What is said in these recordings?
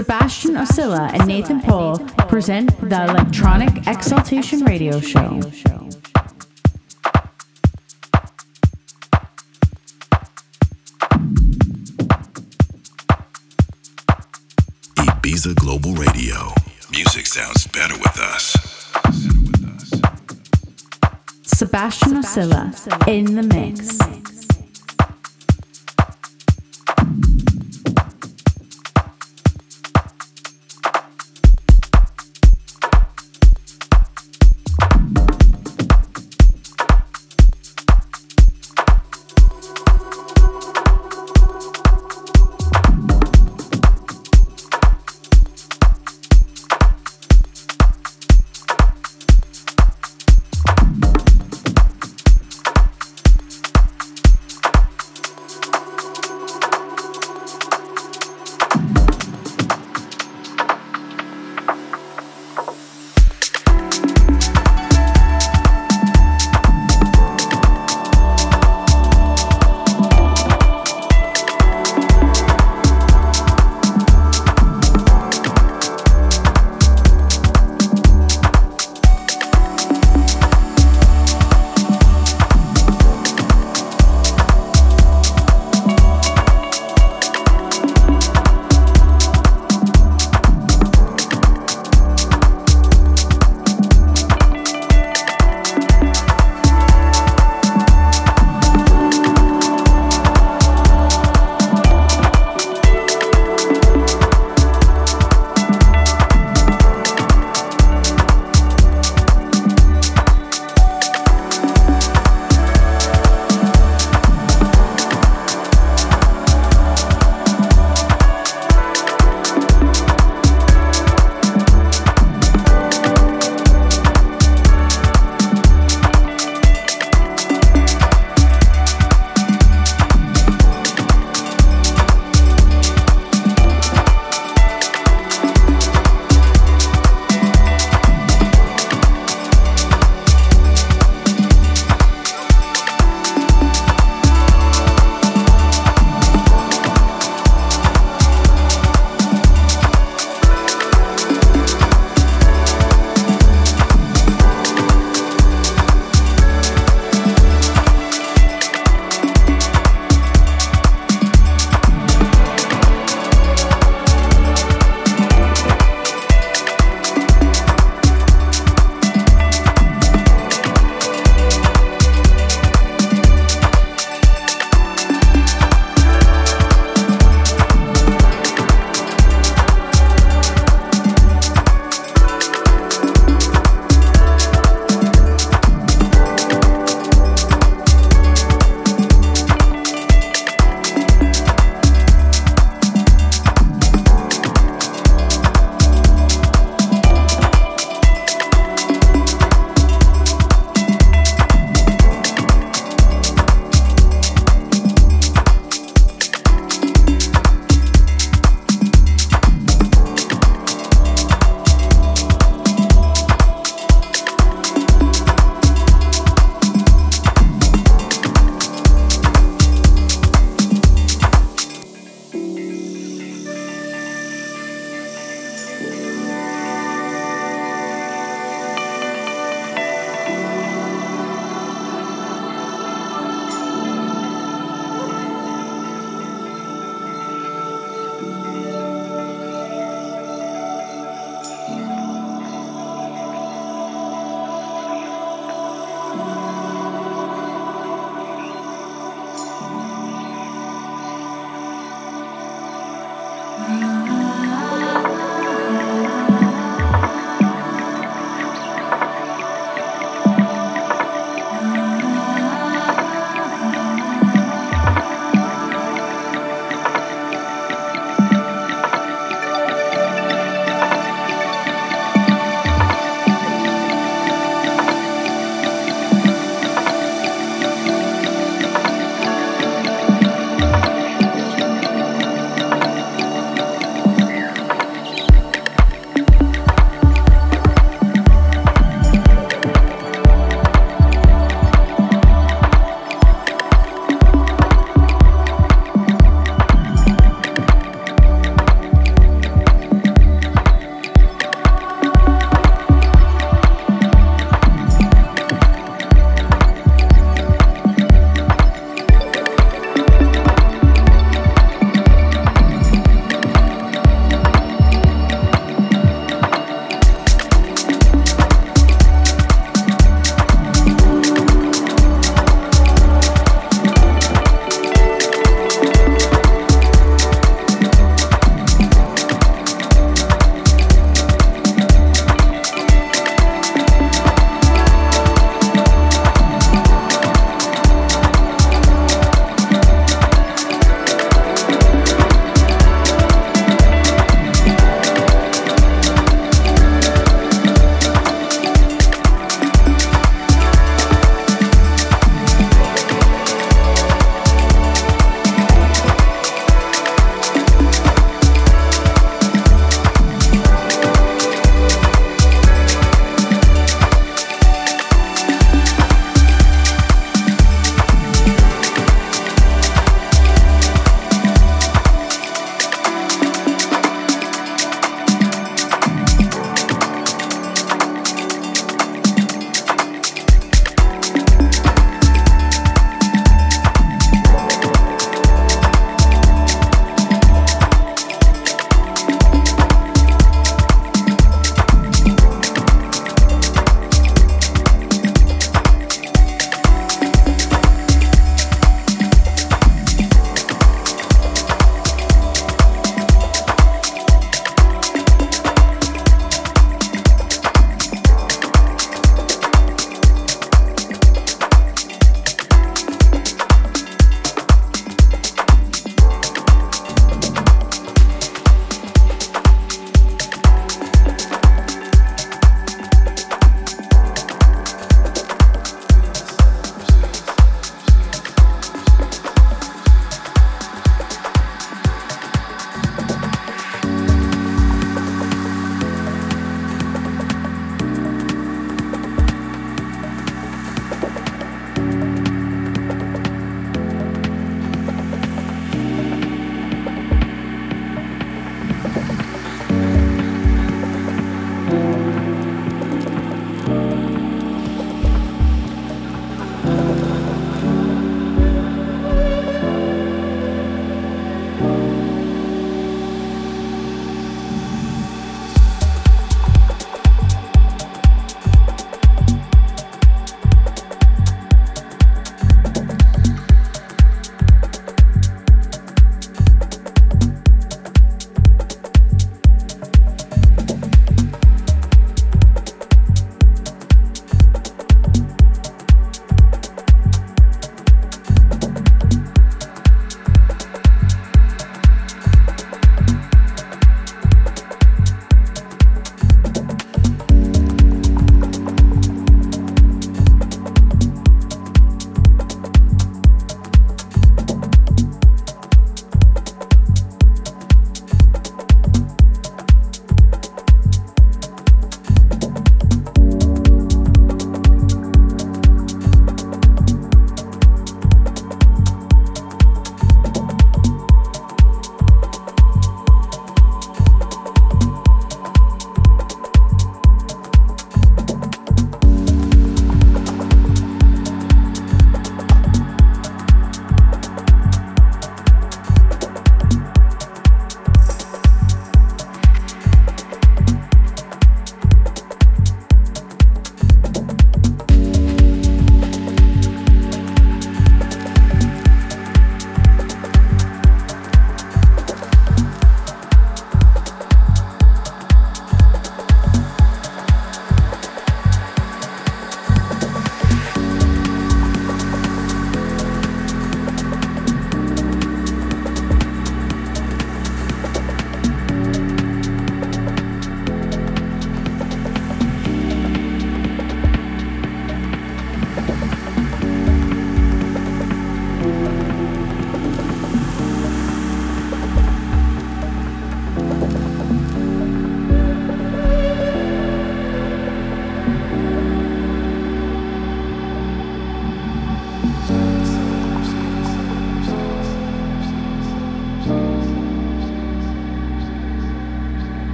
Sebastian Oscilla and Nathan Pole present the Electronic Exultation Radio Show. Ibiza Global Radio. Music sounds better with us. Sebastian Oscilla in the mix.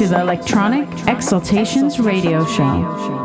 to the Electronic Exultations Radio Show.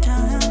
time.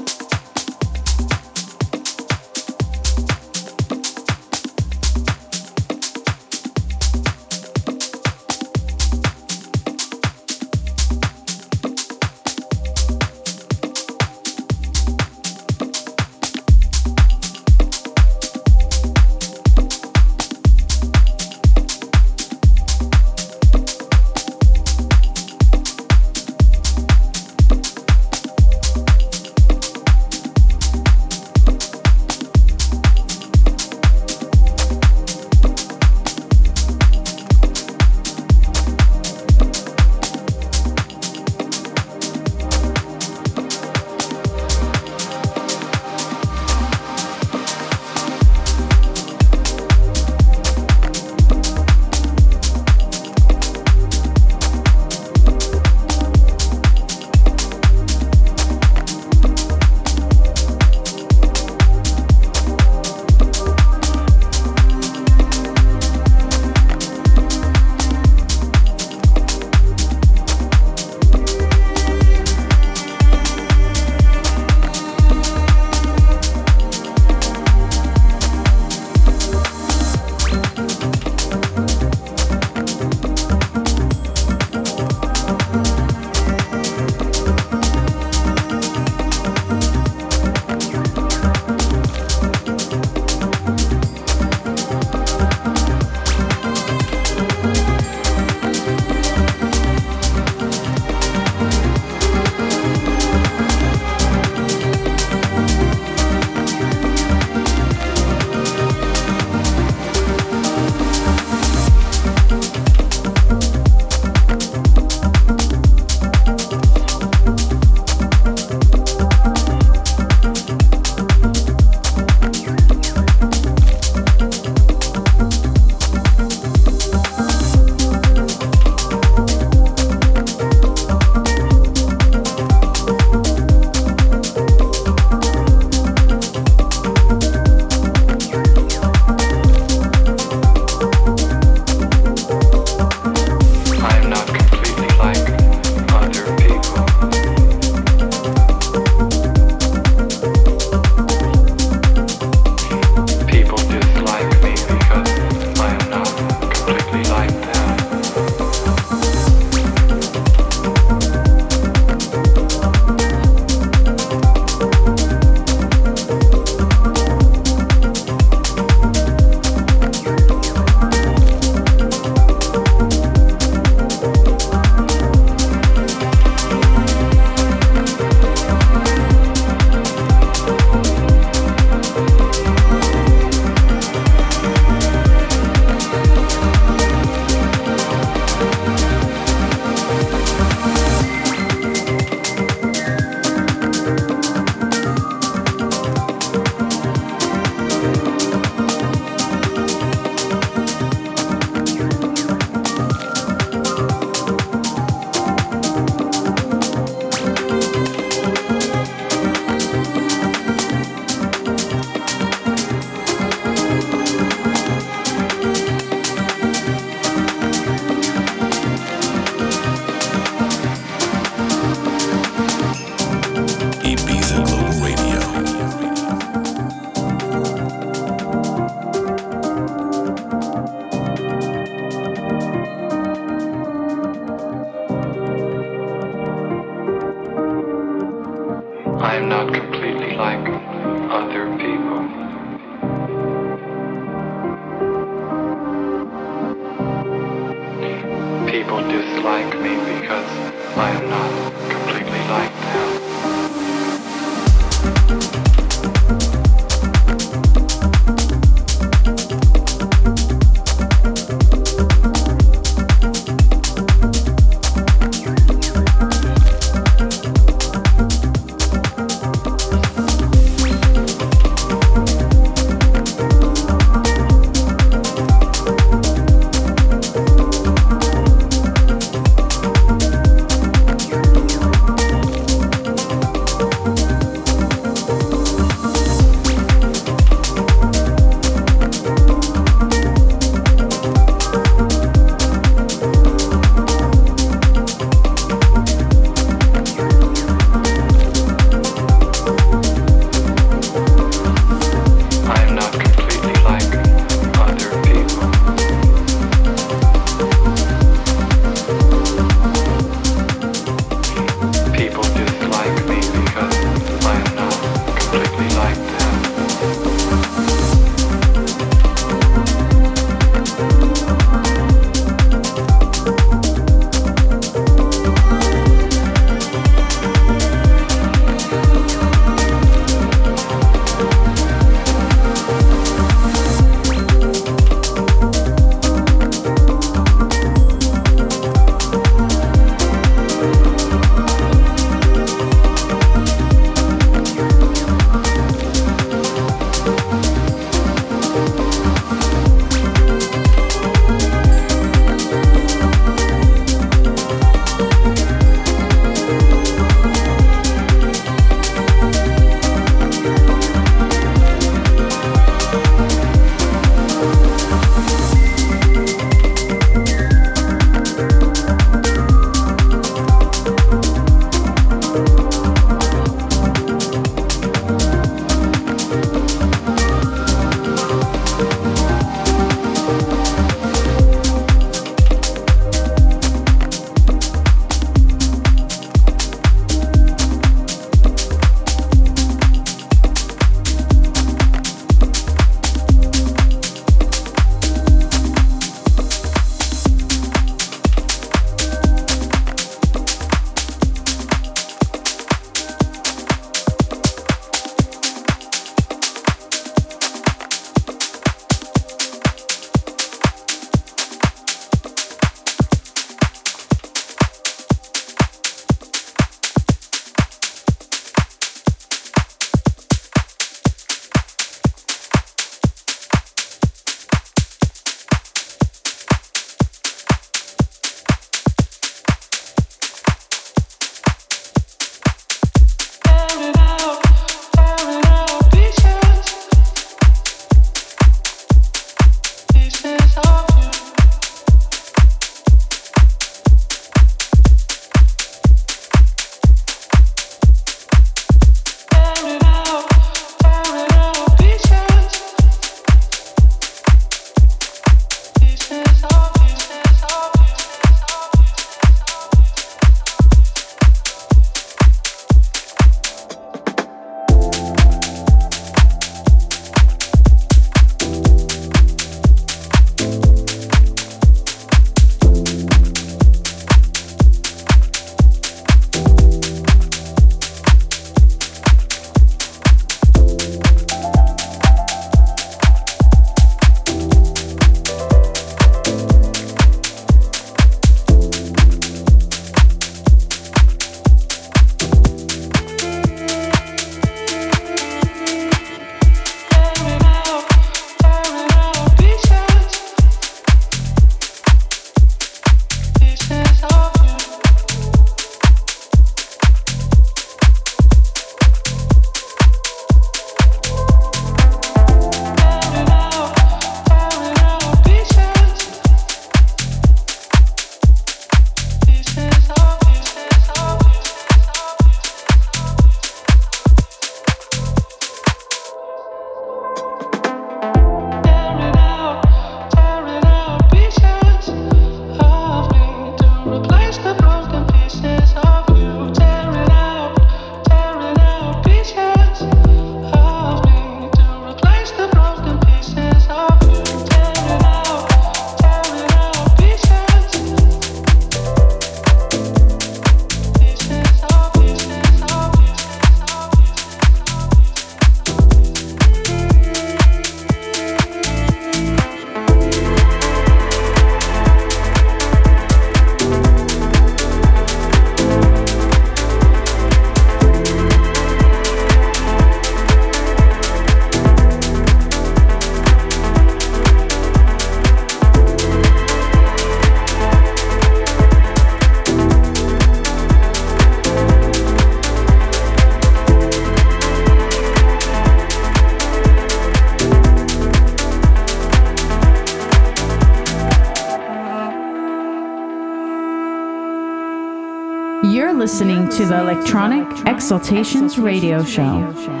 Electronic Exultations Radio Show.